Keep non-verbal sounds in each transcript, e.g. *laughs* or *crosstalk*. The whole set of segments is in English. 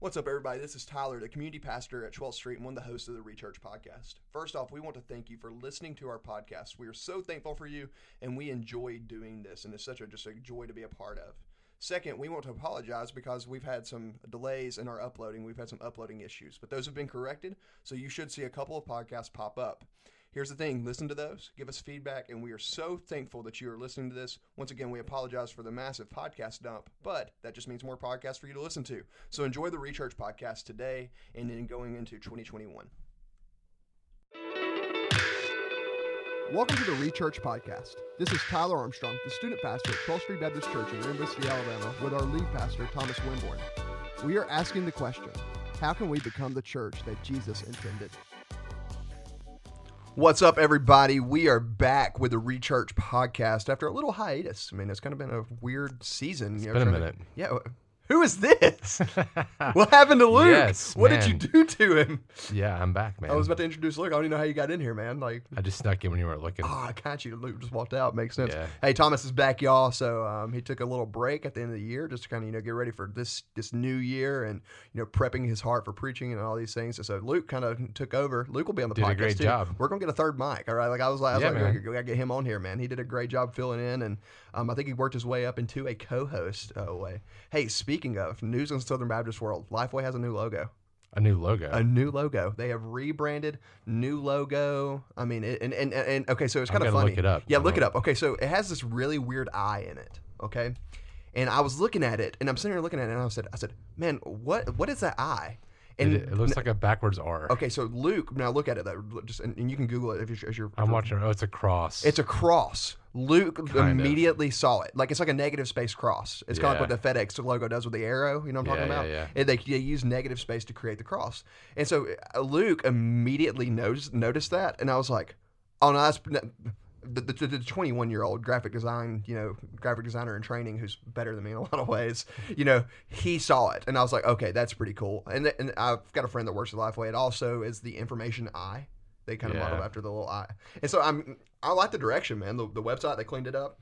What's up, everybody? This is Tyler, the community pastor at 12th Street and one of the hosts of the Rechurch podcast. First off, we want to thank you for listening to our podcast. We are so thankful for you, and we enjoy doing this, and it's such a just a joy to be a part of. Second, we want to apologize because we've had some delays in our uploading. We've had some uploading issues, but those have been corrected, so you should see a couple of podcasts pop up. Here's the thing listen to those, give us feedback, and we are so thankful that you are listening to this. Once again, we apologize for the massive podcast dump, but that just means more podcasts for you to listen to. So enjoy the Rechurch podcast today and then going into 2021. Welcome to the Rechurch podcast. This is Tyler Armstrong, the student pastor at 12th Street Baptist Church in Rainbow City, Alabama, with our lead pastor, Thomas Winborn. We are asking the question how can we become the church that Jesus intended? What's up, everybody? We are back with the Rechurch podcast after a little hiatus. I mean, it's kind of been a weird season. It's you been a trying to- minute. yeah. Who is this? what happened to *laughs* Luke? Yes, what did you do to him? Yeah, I'm back, man. I was about to introduce Luke. I don't even know how you got in here, man. Like, I just snuck in when you weren't looking. oh, I got you. Luke just walked out. Makes sense. Yeah. Hey, Thomas is back, y'all. So um, he took a little break at the end of the year just to kind of you know get ready for this this new year and you know prepping his heart for preaching and all these things. And so Luke kind of took over. Luke will be on the Did a podcast great too. job. We're gonna get a third mic. All right. Like I was like, I was Yeah, like, man. we gotta get him on here, man. He did a great job filling in, and um, I think he worked his way up into a co-host uh, way. Hey, speaking of news in Southern Baptist world, Lifeway has a new logo. A new logo. A new logo. They have rebranded, new logo. I mean, it, and, and and okay, so it's kind of funny. look it up. Yeah, look it up. Okay, so it has this really weird eye in it. Okay, and I was looking at it, and I'm sitting here looking at it, and I said, I said, man, what what is that eye? And it, it looks like a backwards R. okay, so Luke, now look at it. though, Just and, and you can Google it if you're. If you're I'm watching. Oh, it's a cross. It's a cross. Luke Kind of. immediately saw it. Like it's like a negative space cross. It's kind of like what the FedEx logo does with the arrow. You know what I'm talking Yeah, about? yeah, yeah. And they, they use negative space to create the cross. And so uh, Luke immediately noticed noticed that, and I was like, "Oh no, that's." The, the, the 21 year old graphic design, you know, graphic designer in training who's better than me in a *laughs* lot of ways, you know, he saw it and I was like, okay, that's pretty cool. And, th- and I've got a friend that works at Lifeway. It also is the information eye. They kind of Yeah. modeled after the little eye. And so I'm, I like the direction, man. The, the website, they cleaned it up.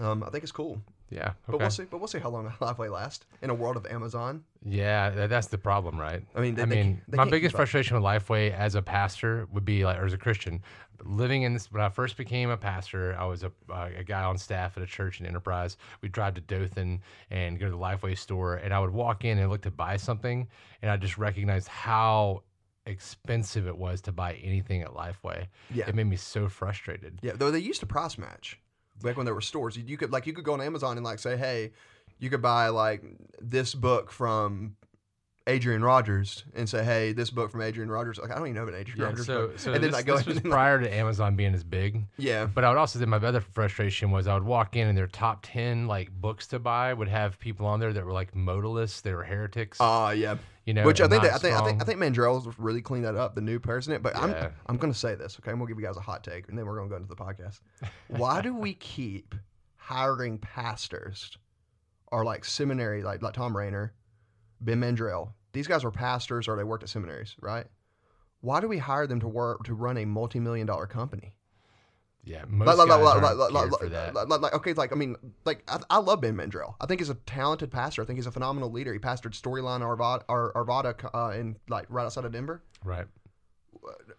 Um, I think it's cool. yeah. But we'll see. But we'll see how long *laughs* Lifeway lasts in a world of Amazon. Yeah, tha- that's the problem, right? I mean, they- I they- mean, they my biggest frustration with Lifeway as a pastor would be like, or as a Christian, living in this. When I first became a pastor, I was a, uh, a guy on staff at a church in Enterprise. We'd drive to Dothan and go to the Lifeway store, and I would walk in and look to buy something, and I just recognized how expensive it was to buy anything at Lifeway. Yeah. It made me so frustrated. Yeah, though they used to price match back when there were stores. You, you could like you could go on Amazon and like say, hey, you could buy like this book from Adrian Rogers and say, hey, this book from Adrian Rogers. Like I don't even know an Adrian Yeah, Rogers so, book. so and then this, I go this was and, prior to Amazon being as big. yeah, But I would also say my other frustration was I would walk in and their top ten like books to buy would have people on there that were like modalists, they were heretics, uh, yeah. You know. Which I think that, I think I think I think Mandrell's really cleaned that up, the new president. But I'm I'm gonna say this, okay? I'm gonna give you guys a hot take, and then we're gonna go into the podcast. *laughs* Why do we keep hiring pastors or like seminary, like like Thom Rainer, Ben Mandrell? These guys were pastors or they worked at seminaries, right? Why do we hire them to work to run a multi-million dollar company? Yeah, most Like, like, guys like, like, like, for that. like, like, like, okay, like I mean, like I, I love Ben Mandrell. I think he's a talented pastor. I think he's a phenomenal leader. He pastored Storyline Arvada, Ar- Arvada uh, in like right outside of Denver. right.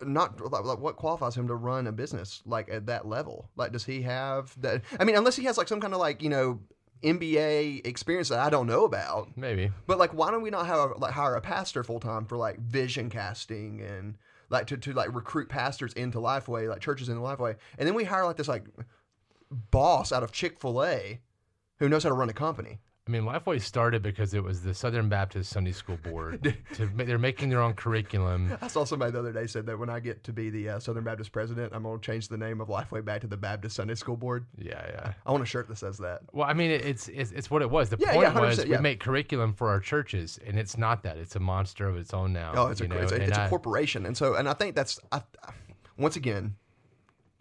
Not like, like what qualifies him to run a business like at that level. Like, does he have that? I mean, unless he has like some kind of like you know MBA experience that I don't know about. Maybe. But like, why don't we not have like hire a pastor full time for like vision casting and like to, to like recruit pastors into Lifeway, like churches into Lifeway, and then we hire like this like boss out of Chick Fil A who knows how to run a company. I mean, Lifeway started because it was the Southern Baptist Sunday School Board. *laughs* to, they're making their own curriculum. I saw somebody the other day said that when I get to be the uh, Southern Baptist president, I'm going to change the name of Lifeway back to the Baptist Sunday School Board. Yeah, yeah. I want a shirt that says that. Well, I mean, it, it's, it's it's what it was. The Yeah, point yeah, was 100%, we make curriculum for our churches, and it's not that. It's a monster of its own now. Oh, it's a know? it's, a, it's a I- corporation, and so and I think that's I- once again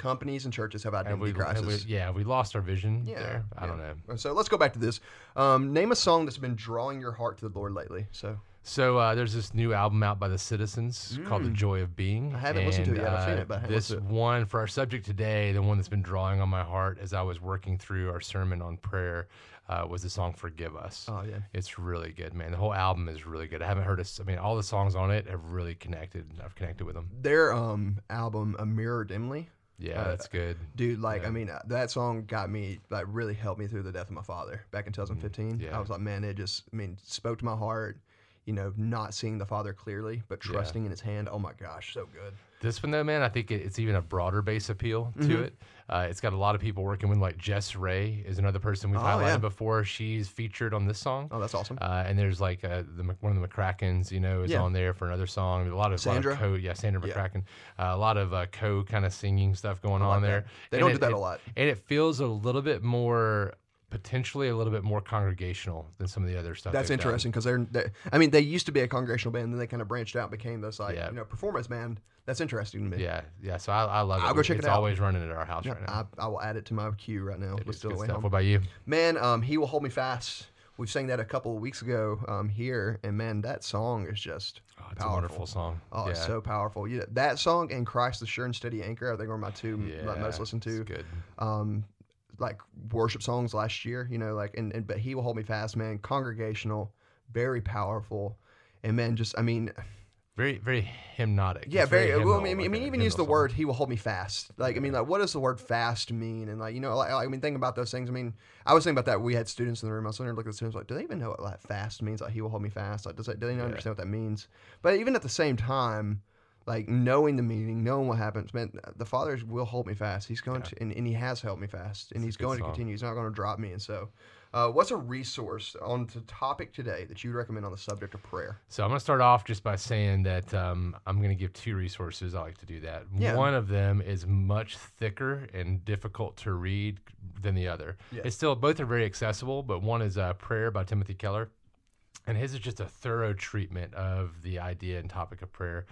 companies and churches have identity we, crisis. we, yeah, we lost our vision Yeah, there. I don't know. So let's go back to this. Um, name a song that's been drawing your heart to the Lord lately. So So uh, there's this new album out by the Citizens called "The Joy of Being." Mm. I haven't listened to it yet. I've seen uh, it, but I haven't this one for our subject today, the one that's been drawing on my heart as I was working through our sermon on prayer, uh, was the song "Forgive Us." Oh, yeah. it's really good, man. The whole album is really good. I haven't heard it. I mean, all the songs on it have really connected. I've connected with them. their um, album, A Mirror Dimly, Yeah, Uh, that's good. dude. Like, I mean, uh, that song got me like really helped me through the death of my father back in 2015. yeah. I was like, man, it just, I mean, spoke to my heart. You know, not seeing the father clearly, but trusting in his hand. Oh my gosh, so good. This one though, man, I think it, it's even a broader base appeal to Mm-hmm. it. Uh, it's got a lot of people working with, like Jess Ray is another person we've Oh, highlighted yeah. before. She's featured on this song. Oh, that's awesome. Uh, and there's like uh, the one of the McCrackens, you know, is Yeah. on there for another song. A lot of Sandra? lot of co, yeah, Sandra Yeah. McCracken. Uh, a lot of uh, co kind of singing stuff going like on that. there. They And don't it- do that it- a lot. and it feels a little bit more, potentially a little bit more congregational than some of the other stuff. That's interesting because they're, they I mean, they used to be a congregational band, and then they kind of branched out, and became this like Yeah. you know performance band. That's interesting to me. Yeah, yeah. So I, I love it. I'll go check it's it out. always running at our house Yeah, right now. I, I will add it to my queue right now. It Let's is do good it home. What about you? Man, um, he will hold me fast. We've sang that a couple of weeks ago um, here, and man, that song is just Oh, it's powerful. a wonderful song. Oh, yeah. it's so powerful. You know, that song and Christ the Sure and Steady Anchor, I think, are my two yeah, most listened to. good. Um, like worship songs last year, you know, like and, and but he will hold me fast, man. Congregational, very powerful, and man, just I mean, Very, very hymnotic. yeah, It's very. Uh, well, I hymnal, mean, I mean even use the song. word "He will hold me fast." Like, I mean, like, what does the word "fast" mean? And like, you know, like, I mean, think about those things. I mean, I was thinking about that. We had students in the room. I was sitting looking at the students, like, do they even know what like fast means? Like, "He will hold me fast." Like, does they, do they not understand what that means? But even at the same time, like knowing the meaning, knowing what happens, man, the Father will hold me fast. He's going to, and, and He has held me fast, and He's going to continue. He's not going to drop me. And so, uh, what's a resource on the topic today that you would recommend on the subject of prayer? So I'm going to start off just by saying that um, I'm going to give two resources. I like to do that. Yeah. One of them is much thicker and difficult to read than the other. Yeah. It's still both are very accessible, but one is uh, Prayer by Timothy Keller, and his is just a thorough treatment of the idea and topic of prayer.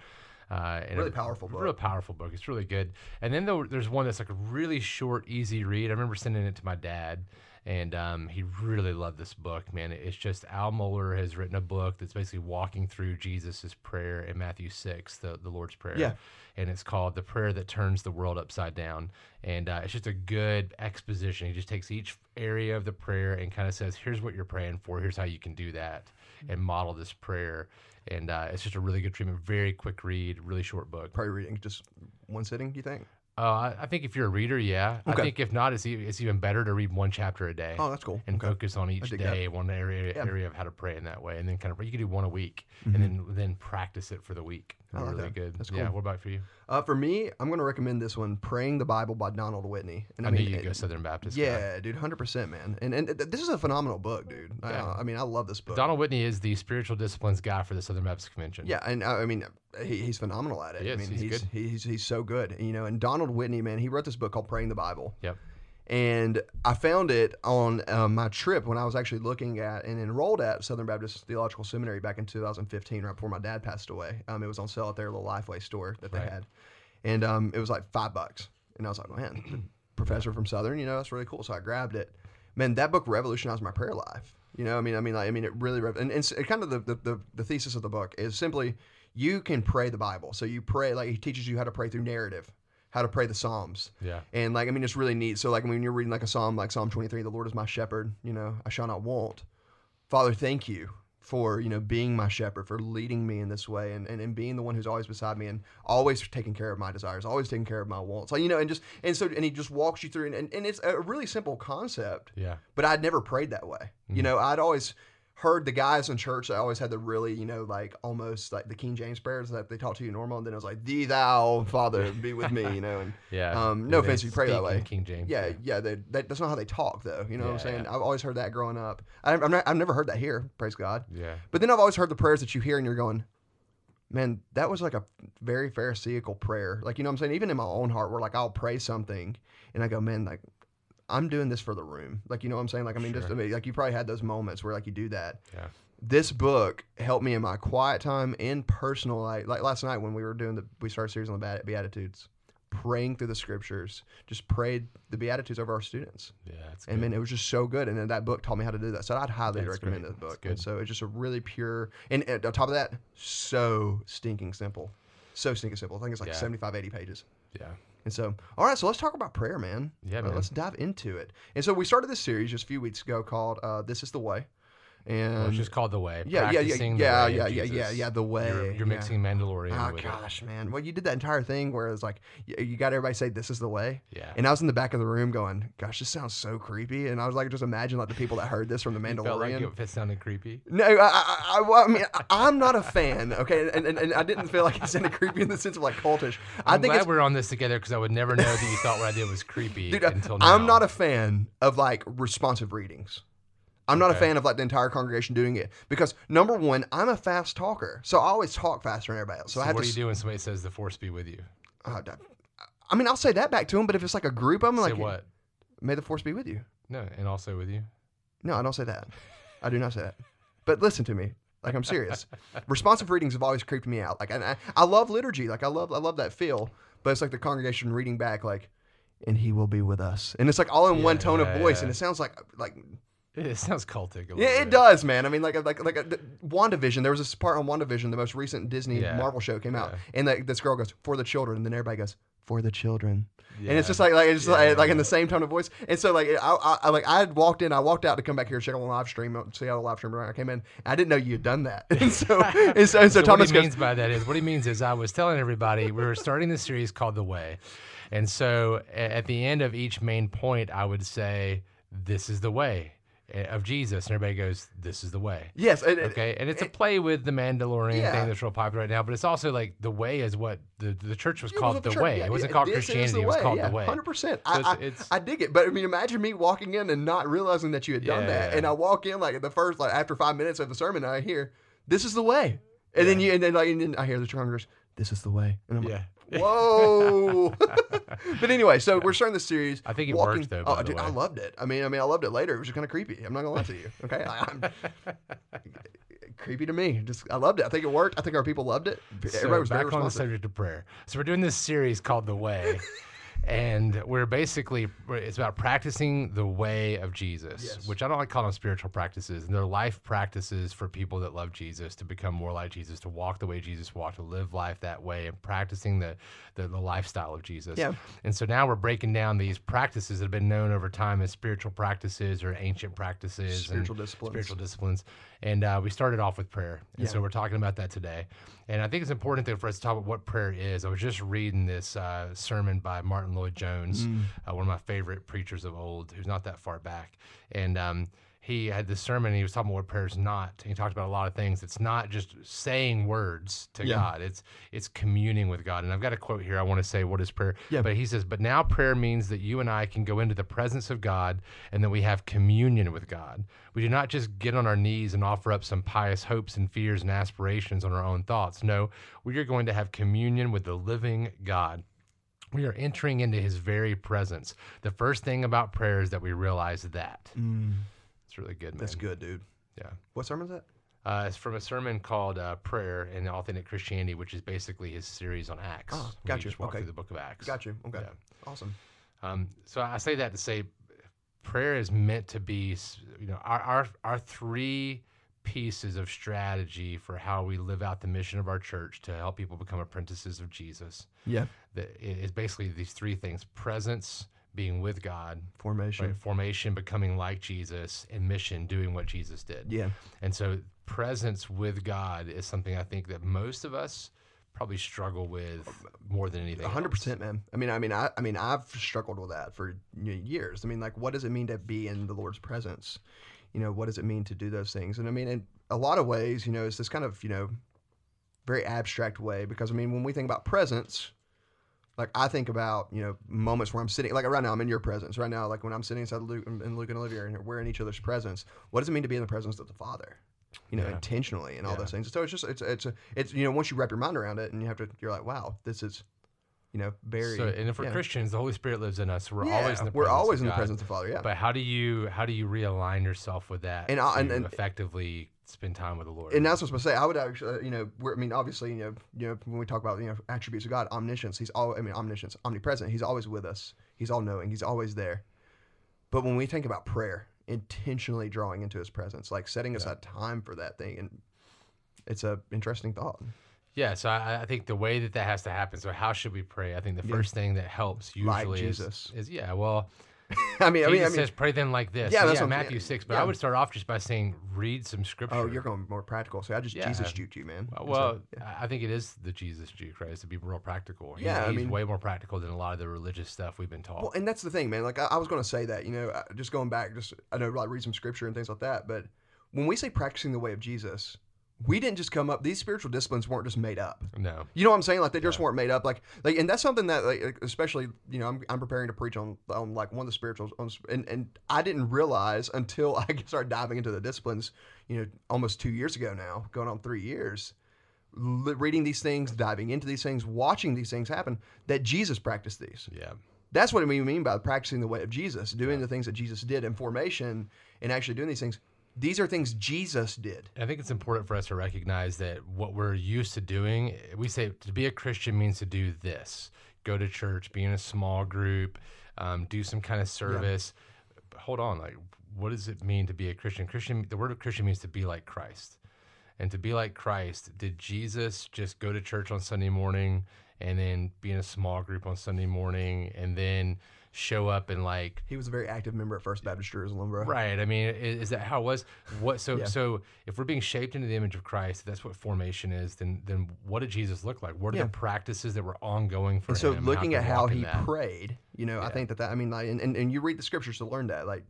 Uh, and Really a powerful book. Real powerful book. It's really good. And then there- there's one that's like a really short, easy read. I remember sending it to my dad, and um, he really loved this book. Man, it's just Al Mohler has written a book that's basically walking through Jesus's prayer in Matthew six, the the Lord's prayer. Yeah. And it's called "The Prayer That Turns the World Upside Down," and uh, it's just a good exposition. He just takes each area of the prayer and kind of says, "Here's what you're praying for. Here's how you can do that, and model this prayer." And uh, it's just a really good treatment. Very quick read, really short book. Probably reading just one sitting. Do you think? Uh, I, think if you're a reader, yeah. Okay. I think if not, it's, e- it's even better to read one chapter a day Oh, that's cool. and Okay. focus on each day, one area Yeah. area of how to pray in that way, and then kind of you can do one a week, and then then practice it for the week. Mm-hmm. Like really that. good. That's Yeah. What about for you? Uh, for me, I'm going to recommend this one, "Praying the Bible" by Donald Whitney. And I, knew mean, you'd it- go Southern Baptist. guy. yeah, dude, hundred percent, man. And and th- this is a phenomenal book, dude. Yeah. Uh, I mean, I love this book. Donald Whitney is the spiritual disciplines guy for the Southern Baptist Convention. Yeah, and uh, I mean, he, he's phenomenal at it. He I mean, He's he's good. he's he's so good. You know, and Donald Whitney, man, he wrote this book called "Praying the Bible." Yep. And I found it on uh, my trip when I was actually looking at and enrolled at Southern Baptist Theological Seminary back in 2015, right before my dad passed away. Um, it was on sale at their little Lifeway store that they Right. had, and um, it was like five bucks. And I was like, man, professor from Southern, you know, that's really cool. So I grabbed it. Man, that book revolutionized my prayer life. You know, I mean, I mean, like, I mean, it really, rev- and, and kind of the, the, the, the thesis of the book is simply you can pray the Bible. So you pray, like, he teaches you how to pray through narrative, how to pray the Psalms. Yeah. And like, I mean, it's really neat. So like, when you're reading like a psalm, like Psalm 23, the Lord is my shepherd, you know, I shall not want. Father, thank you for, you know, being my shepherd, for leading me in this way and, and, and being the one who's always beside me and always taking care of my desires, always taking care of my wants. Like, you know, and just, and so, and he just walks you through and, and, and it's a really simple concept, Yeah. but I'd never prayed that way. You mm-hmm. know, I'd always heard the guys in church that always had the really, you know, like almost like the King James prayers that they talk to you normal. And then it was like, thee thou, Father, be with me, you know, and *laughs* Yeah. um, no They offense if you pray that way. King James. Yeah, yeah, they, that, that's not how they talk, though. You know what I'm saying? yeah. I've always heard that growing up. I, I'm not, I've never heard that here. Praise God. Yeah. But then I've always heard the prayers that you hear, and you're going, man, that was like a very pharisaical prayer. Like you know what I'm saying? Even in my own heart, where like I'll pray something, and I go, man, like I'm doing this for the room. Like you know what I'm saying? Like I mean, just I mean, like you probably had those moments where like you do that. Yeah. This book helped me in my quiet time and personal like like last night when we were doing the we started a series on the Beatitudes. praying through the scriptures, just prayed the beatitudes over our students. Yeah, it's And man, it was just so good. And then that book taught me how to do that. So I'd highly That's recommend great. That's book. And so it's just a really pure, and, and on top of that, so stinking simple. So stinking simple. I think it's like Yeah. 75, 80 pages. yeah. And so, all right, so let's talk about prayer, man. Yeah, Uh, man. Let's dive into it. And so we started this series just a few weeks ago called uh, "This Is the Way," and it's just called the way. yeah, yeah, yeah, yeah, yeah, yeah, yeah, yeah, the way. You're, you're yeah. mixing Mandalorian Oh gosh, man! Well, you did that entire thing where it's like you, you got everybody say "This is the way," Yeah. and I was in the back of the room going, "Gosh, this sounds so creepy," and I was like, just imagine like the people that heard this from the Mandalorian. You felt like it, it sounded creepy. No, I, I, I, well, I mean, I, I'm not a fan. Okay, and, and, and I didn't feel like it sounded creepy in the sense of like cultish. I I'm think glad we're on this together because I would never know that you thought what I did was creepy Dude, until now. I'm not a fan of like responsive readings. I'm not a fan of like the entire congregation doing it because number one, I'm a fast talker, so I always talk faster than everybody else. So, So I have what to. do you do when somebody says the force be with you? uh, I mean, I'll say that back to him, but if it's like a group, I'm Say like, what? "May the force be with you." No, and also with you. No, I don't say that. I do not say that. But listen to me. Like I'm serious. *laughs* Responsive readings have always creeped me out. Like and I, I love liturgy. Like I love I love that feel. But it's like the congregation reading back like, and he will be with us. And it's like all in one tone yeah, of voice, yeah. and it sounds like like *laughs* It sounds cultic. A little yeah, it bit. does, man. I mean, like like like a, the, WandaVision. There was this part on WandaVision, the most recent Disney Yeah, Marvel show came out, yeah. and like this girl goes for the children, and then everybody goes for the children. And it's just like like it's just Yeah, like, yeah, like in the same tone of voice. And so like I, I, I like I had walked in, I walked out to come back here check on the live stream, uh, see how the live stream. I came in, I didn't know you had done that. *laughs* And so *laughs* and so, and so, So Thomas what he goes, means by that is what he means is I was telling everybody we were starting this series called The Way, and so at the end of each main point, I would say, "This is the way Eh, of Jesus," and everybody goes, "This is the way." yes, and, and- Okay, and it's a play with the Mandalorian Yeah. thing that's real popular right now, but it's also like the way is what the the church was it called the church- way. yeah, it wasn't yeah, called Christianity. It was called the way. Hundred percent. I, I, dig it, but I mean, imagine me walking in and not realizing that you had done that, and I walk in like at the first like after five minutes of the sermon, I hear, "This is the way," and then you and then like and then I hear the congress, "This is the way," and I'm like. *laughs* Whoa! *laughs* *laughs* but anyway, so we're starting this series. I think it walking- worked, though, Oh, dude, I loved it. I mean, I mean, I loved it later. It was just kind of creepy. I'm not gonna lie to you. Okay, I, *laughs* creepy to me. Just I loved it. I think it worked. I think our people loved it. So Everybody was very back on the subject of prayer. So we're doing this series called The Way, *laughs* and we're basically it's about practicing the way of Jesus, Yes. which I don't like calling them spiritual practices. And they're life practices for people that love Jesus to become more like Jesus, to walk the way Jesus walked, to live life that way, and practicing the the, the lifestyle of Jesus. Yeah. And so now we're breaking down these practices that have been known over time as spiritual practices or ancient practices, Spiritual disciplines. spiritual disciplines. And uh, we started off with prayer, and Yeah. so we're talking about that today. And I think it's important for us to talk about what prayer is. I was just reading this uh, sermon by Martyn Lloyd Jones, Mm. uh, one of my favorite preachers of old, who's not that far back, and. Um, he had this sermon. And he was talking about what prayer is not. And he talked about a lot of things. It's not just saying words to Yeah. God. It's it's communing with God. And I've got a quote here. I want to say what is prayer. Yeah. But he says, but now prayer means that you and I can go into the presence of God and that we have communion with God. We do not just get on our knees and offer up some pious hopes and fears and aspirations on our own thoughts. No, we are going to have communion with the living God. We are entering into his very presence. The first thing about prayer is that we realize that. It's really good, man. That's good, dude. Yeah. What sermon is that? Uh, it's from a sermon called uh, Prayer in Authentic Christianity, which is basically his series on Acts. Oh, got you. just Okay. through the book of Acts. Got you. Okay. Yeah. Awesome. Um, so I say that to say prayer is meant to be, you know, our, our, our three pieces of strategy for how we live out the mission of our church to help people become apprentices of Jesus. Yeah. That i- basically these three things presence, being with God, Formation. right? formation, becoming like Jesus, and mission, doing what Jesus did. Yeah. And so presence with God is something I think that most of us probably struggle with more than anything. A hundred else. percent, man. I mean, I mean, I, I mean, I've struggled with that for years. I mean, like, what does it mean to be in the Lord's presence? You know, what does it mean to do those things? And I mean, in a lot of ways, you know, it's this kind of you know, very abstract way because I mean, when we think about presence, like I think about you know moments where I'm sitting, like right now I'm in your presence. Right now, like when I'm sitting inside Luke and Luke and Olivia, and we're in each other's presence. What does it mean to be in the presence of the Father? You know, Yeah. intentionally and all Yeah. those things. So it's just it's it's a, it's you know once you wrap your mind around it and you have to you're like wow this is you know very So, and if we're yeah. Christians, the Holy Spirit lives in us. We're Yeah, always in the we're presence always of in the presence of Father yeah But how do you how do you realign yourself with that And I- and- and- effectively spend time with the Lord. And that's what I was going to say. I would actually, uh, you know, we're, I mean, obviously, you know, you know, when we talk about you know attributes of God, omniscience, He's all, I mean, omniscience, omnipresent. He's always with us. He's all knowing. He's always there. But when we think about prayer, intentionally drawing into His presence, like setting aside time for that thing, and it's a interesting thought. Yeah, so I, I think the way that that has to happen. So how should we pray? I think the Yeah. first thing that helps usually is, Jesus. is yeah. Well, *laughs* I mean, I Jesus mean, I mean, says pray then like this. Yeah, So, that's yeah, what Matthew six. But Yeah. I would start off just by saying read some scripture. oh, you're going more practical. So I just. Jesus juked you, man. Well, so. I I think it is the Jesus juke, right? Is to be real practical. He's, Yeah, I mean- way more practical than a lot of the religious stuff we've been taught. Well, and that's the thing, man. Like I, I was going to say that, you know, uh, just going back, just I know like read some scripture and things like that. But when we say practicing the way of Jesus, we didn't just come up. These spiritual disciplines weren't just made up. no, You know what I'm saying? Like they just Yeah. weren't made up. Like like, and that's something that, like, especially, you know, I'm, I'm preparing to preach on on like one of the spirituals, on, and and I didn't realize until *laughs* I started diving into the disciplines, you know, almost two years ago now, going on three years, reading these things, diving into these things, watching these things happen, that Jesus practiced these. yeah, That's what we mean by practicing the way of Jesus, doing the things that Jesus did in formation and actually doing these things. These are things Jesus did. I think it's important for us to recognize that what we're used to doing, we say to be a Christian means to do this: go to church, be in a small group, um, do some kind of service. Hold on, like, what does it mean to be a Christian? Christian, the word of Christian means to be like Christ, and to be like Christ. Did Jesus just go to church on Sunday morning and then be in a small group on Sunday morning and then show up and like He was a very active member at First Baptist Jerusalem, bro. Right. I mean, is, is that how it was? What? So, Yeah. so if we're being shaped into the image of Christ, that's what formation is. Then, then what did Jesus look like? What are Yeah. the practices that were ongoing for And so looking can at how he that? prayed, you know, I think that that, I mean, like, and, and, and you read the scriptures to learn that, like,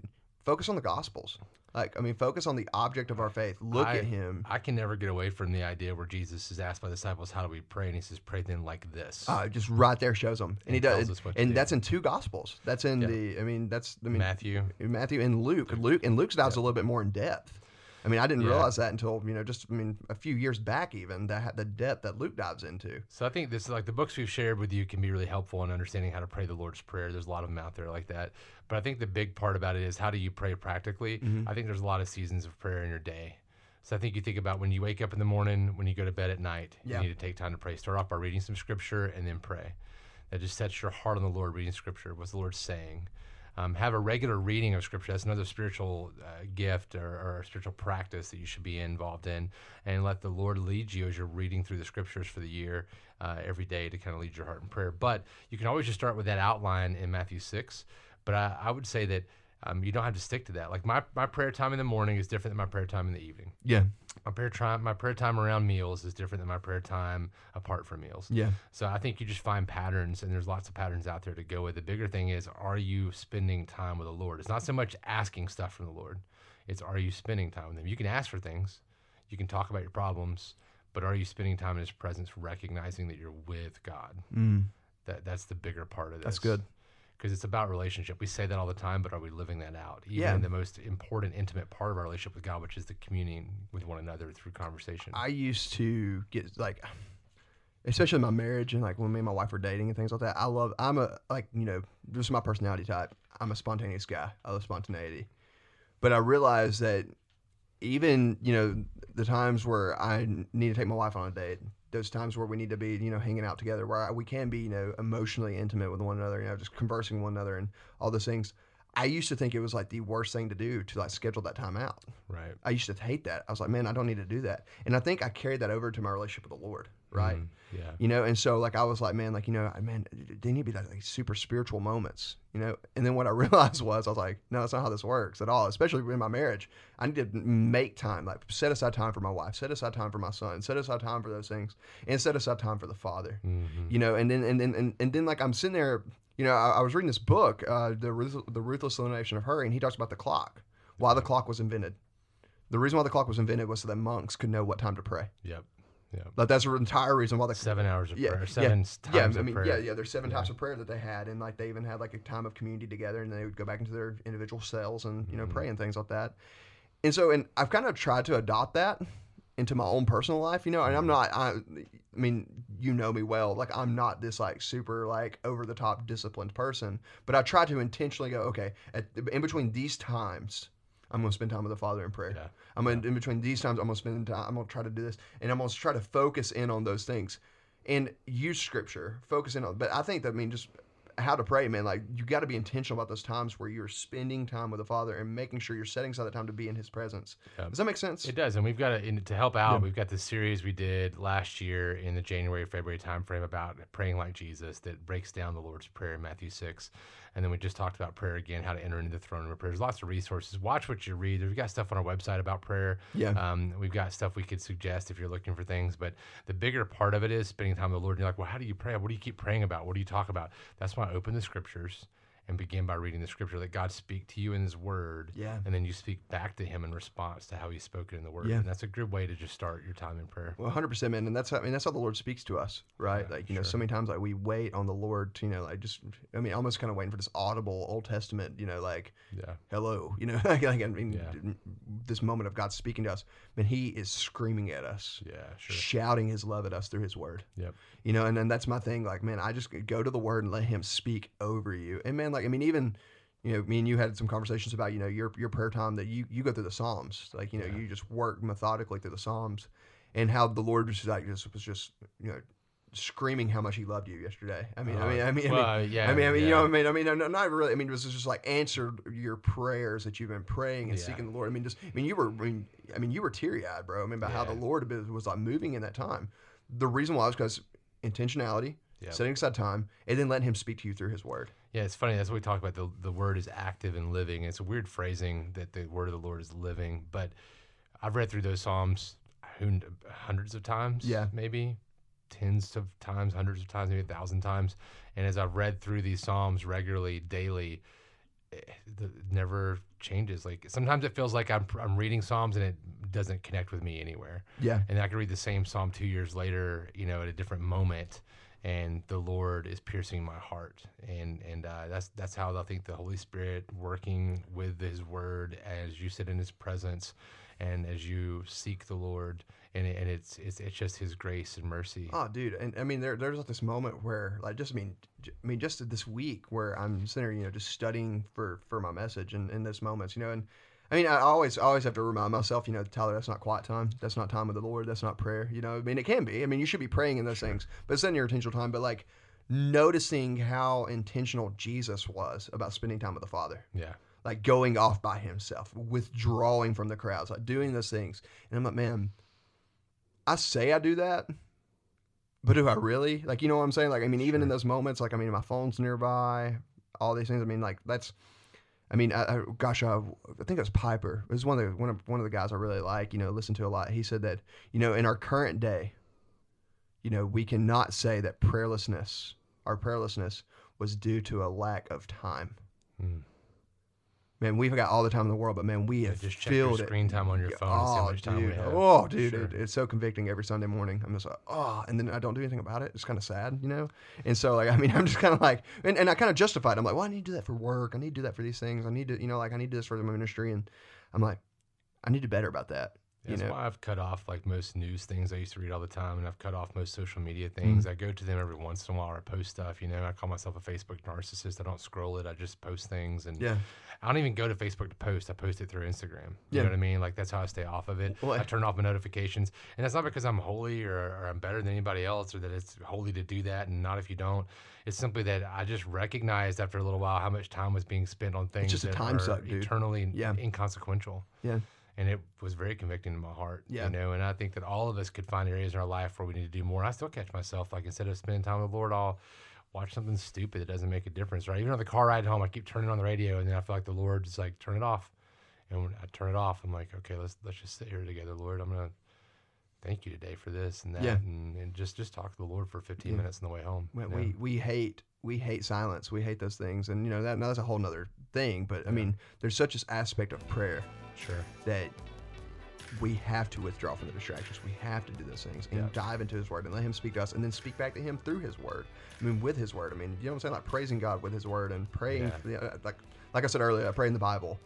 focus on the gospels. Like, I mean, focus on the object of our faith. Look I- at him. I can never get away from the idea where Jesus is asked by the disciples, "How do we pray?" And he says, "Pray then like this." Uh, just right there shows them, and he And tells does, us what to and that's in two gospels. That's in Yeah. the, I mean, that's, I mean, Matthew. Matthew and Luke. Luke and Luke's dives a little bit more in depth. I mean, I didn't Yeah. realize that until you know, just I mean, a few years back, even that the depth that Luke dives into. So I think this is like the books we've shared with you can be really helpful in understanding how to pray the Lord's Prayer. There's a lot of them out there like that. But I think the big part about it is how do you pray practically? Mm-hmm. I think there's a lot of seasons of prayer in your day. So I think you think about when you wake up in the morning, when you go to bed at night, Yeah. you need to take time to pray. Start off by reading some scripture and then pray. That just sets your heart on the Lord, reading scripture. What's the Lord saying? Um, have a regular reading of scripture. That's another spiritual uh, gift or, or spiritual practice that you should be involved in. And let the Lord lead you as you're reading through the scriptures for the year uh, every day to kind of lead your heart in prayer. But you can always just start with that outline in Matthew 6. But I, I would say that um, you don't have to stick to that. Like my, my prayer time in the morning is different than my prayer time in the evening. Yeah, My prayer time, my prayer time around meals is different than my prayer time apart from meals. yeah, So I think you just find patterns, and there's lots of patterns out there to go with. The bigger thing is, are you spending time with the Lord? It's not so much asking stuff from the Lord; it's are you spending time with Him. You can ask for things, you can talk about your problems, but are you spending time in His presence, recognizing that you're with God? mm, That that's the bigger part of this. that's good. Because it's about relationship. We say that all the time, but are we living that out? Even Yeah. in the most important, intimate part of our relationship with God, which is the communing with one another through conversation. I used to get like, especially in my marriage and like when me and my wife were dating and things like that. I love. I'm a like you know just my personality type. I'm a spontaneous guy. I love spontaneity, but I realized that even you know the times where I need to take my wife on a date, those times where we need to be you know hanging out together, where we can be you know emotionally intimate with one another, you know just conversing with one another and all those things. I used to think it was like the worst thing to do to like schedule that time out. right. I used to hate that. I was like, man, I don't need to do that. And I think I carried that over to my relationship with the Lord, right? Mm, yeah. You know, and so like I was like, man, like you know, man, they need to be like, like super spiritual moments, you know. And then what I *laughs* realized was, I was like, no, that's not how this works at all. Especially in my marriage, I need to make time, like set aside time for my wife, set aside time for my son, set aside time for those things, and set aside time for the Father, Mhm. you know. And then and then and, and then like I'm sitting there, you know, I, I was reading this book, uh, the Ruth- the ruthless elimination of hurry, and he talks about the clock, why the clock was invented. The reason why the clock was invented was so that monks could know what time to pray. Yep. Yep. Like that's the entire reason why they seven hours of Yeah, prayer. yeah, Seven yeah, times I of mean, prayer. yeah, yeah. There's seven types of prayer that they had, and like they even had like a time of community together, and they would go back into their individual cells and you know Mm-hmm. pray and things like that. And so, and I've kind of tried to adopt that into my own personal life, you know. And I'm not, I, I mean, you know me well. Like I'm not this like super like over the top disciplined person, but I try to intentionally go, okay, at, in between these times. I'm gonna spend time with the Father in prayer. Yeah. I'm gonna in between these times. I'm gonna spend time. I'm gonna try to do this, and I'm gonna try to focus in on those things, and use Scripture. Focus in on. But I think that I mean just how to pray, man. Like you got to be intentional about those times where you're spending time with the Father and making sure you're setting aside the time to be in His presence. Yeah. Does that make sense? It does, and we've got to to help out. Yeah. We've got this series we did last year in the January February timeframe about praying like Jesus that breaks down the Lord's prayer in Matthew six, and then we just talked about prayer again, how to enter into the throne room of prayer. There's lots of resources. Watch what you read. We've got stuff on our website about prayer. Yeah. Um, we've got stuff we could suggest if you're looking for things, but the bigger part of it is spending time with the Lord. And you're like, well, how do you pray? What do you keep praying about? What do you talk about? That's why I open the scriptures and begin by reading the scripture. Let God speak to you in His Word, Yeah. and then you speak back to Him in response to how He's spoken in the Word. Yeah. And that's a good way to just start your time in prayer. Well, hundred percent, man, and that's how I mean that's how the Lord speaks to us, right? Yeah, like you know, so many times like we wait on the Lord to you know like just I mean almost kind of waiting for this audible Old Testament, you know, like Yeah. hello, you know, *laughs* like, I mean Yeah. this moment of God speaking to us, man, He is screaming at us, Yeah. Sure. shouting His love at us through His Word, Yep. you know, and then that's my thing, like man, I just go to the Word and let Him speak over you, and man, like I mean even. You know, me and you had some conversations about you know your your prayer time that you you go through the Psalms, like you know Yeah. you just work methodically through the Psalms, and how the Lord was just like just was just you know screaming how much He loved you yesterday. I mean, I mean, I mean, Uh, well, I mean, yeah, I mean, I mean, you know, what I mean, I mean, no, no, not really. I mean, it was just like answered your prayers that you've been praying and Yeah. seeking the Lord. I mean, just, I mean, you were, I mean, I mean, you were teary eyed, bro. I mean, about how the Lord was was, like moving in that time. The reason why was because intentionality, setting aside time, and then letting Him speak to you through His Word. Yeah, it's funny. That's what we talk about. The the word is active and living. It's a weird phrasing that the word of the Lord is living. But I've read through those psalms hundreds of times. Yeah. maybe tens of times, hundreds of times, maybe a thousand times. And as I've read through these psalms regularly, daily, eh, it never changes. Like sometimes it feels like I'm I'm reading psalms and it doesn't connect with me anywhere. Yeah, And I could read the same psalm two years later, you know, at a different moment, and the Lord is piercing my heart, and and uh, that's that's how I think the Holy Spirit working with His Word as you sit in His presence, and as you seek the Lord, and and it's it's it's just His grace and mercy. Oh, dude, and I mean, there, there's like this moment where, like, just I mean, I mean, just this week where I'm sitting, you know, just studying for for my message, and in those moments, you know, and I mean, I always I always have to remind myself, you know, Tyler, that's not quiet time, that's not time with the Lord, that's not prayer, you know. I mean, it can be. I mean, you should be praying in those things, but it's in your intentional time. But like noticing how intentional Jesus was about spending time with the Father Yeah, like going off by himself, withdrawing from the crowds, like doing those things. And I'm like, man, I say I do that, but do I really? Like, you know what I'm saying? Like, I mean, even in those moments, like, I mean, my phone's nearby, all these things. I mean, like, that's, I mean, I, I, gosh, I, I think it was Piper. It was one of the one of one of the guys I really like. You know, listen to a lot. He said that you know, in our current day, you know, we cannot say that prayerlessness, our prayerlessness, was due to a lack of time. Mm. Man, we've got all the time in the world, but man, we Yeah, have just check your screen time on your phone and see how Oh, much time we dude. have. Oh, dude, Sure. it, it's so convicting every Sunday morning. I'm just like, oh, and then I don't do anything about it. It's kind of sad, you know. And so, like, *laughs* I mean, I'm just kind of like, and, and I kind of justified. I'm like, well, I need to do that for work. I need to do that for these things. I need to, you know, like, I need to do this for the ministry. And I'm like, I need to do better about that. That's know, why I've cut off like most news things I used to read all the time, and I've cut off most social media Mm-hmm. things. I go to them every once in a while. Or I post stuff. You know, I call myself a Facebook narcissist. I don't scroll it. I just post things, and yeah, I don't even go to Facebook to post. I post it through Instagram. You Yeah. know what I mean? Like that's how I stay off of it. Well, I turn off my notifications, and that's not because I'm holy or, or I'm better than anybody else, or that it's holy to do that, and not if you don't. It's simply that I just recognized after a little while how much time was being spent on things just a that time are suck, eternally Yeah. inconsequential yeah, and it was very convicting to my heart. Yeah. You know, and I think that all of us could find areas in our life where we need to do more. I still catch myself like instead of spending time with the Lord, I'll watch something stupid that doesn't make a difference. Right. Even on the car ride home, I keep turning on the radio, and then I feel like the Lord's like, turn it off. And when I turn it off, I'm like, okay, let's let's just sit here together, Lord. I'm gonna thank you today for this and that, Yeah. and, and just just talk to the Lord for 15 Yeah. minutes on the way home. we, know? we we hate we hate silence. We hate those things, and you know that that's a whole nother thing. But I mean, there's such an aspect of prayer sure. that we have to withdraw from the distractions. We have to do those things and Yeah. dive into His Word and let Him speak to us, and then speak back to Him through His Word. I mean, with His Word. I mean, you know what I'm saying? Like praising God with His Word and praying. Yeah. Yeah, uh, like like I said earlier, I pray in the Bible.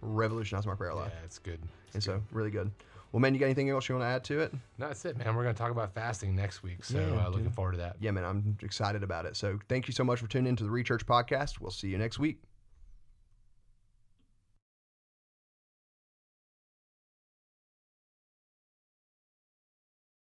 Revolutionized my prayer life. Yeah, it's good. It's and good. so really good. Well, man, you got anything else you want to add to it? No, that's it, man. We're gonna talk about fasting next week, so Yeah, uh, looking forward to that. Yeah, man, I'm excited about it. So thank you so much for tuning into the Rechurch podcast. We'll see you next week.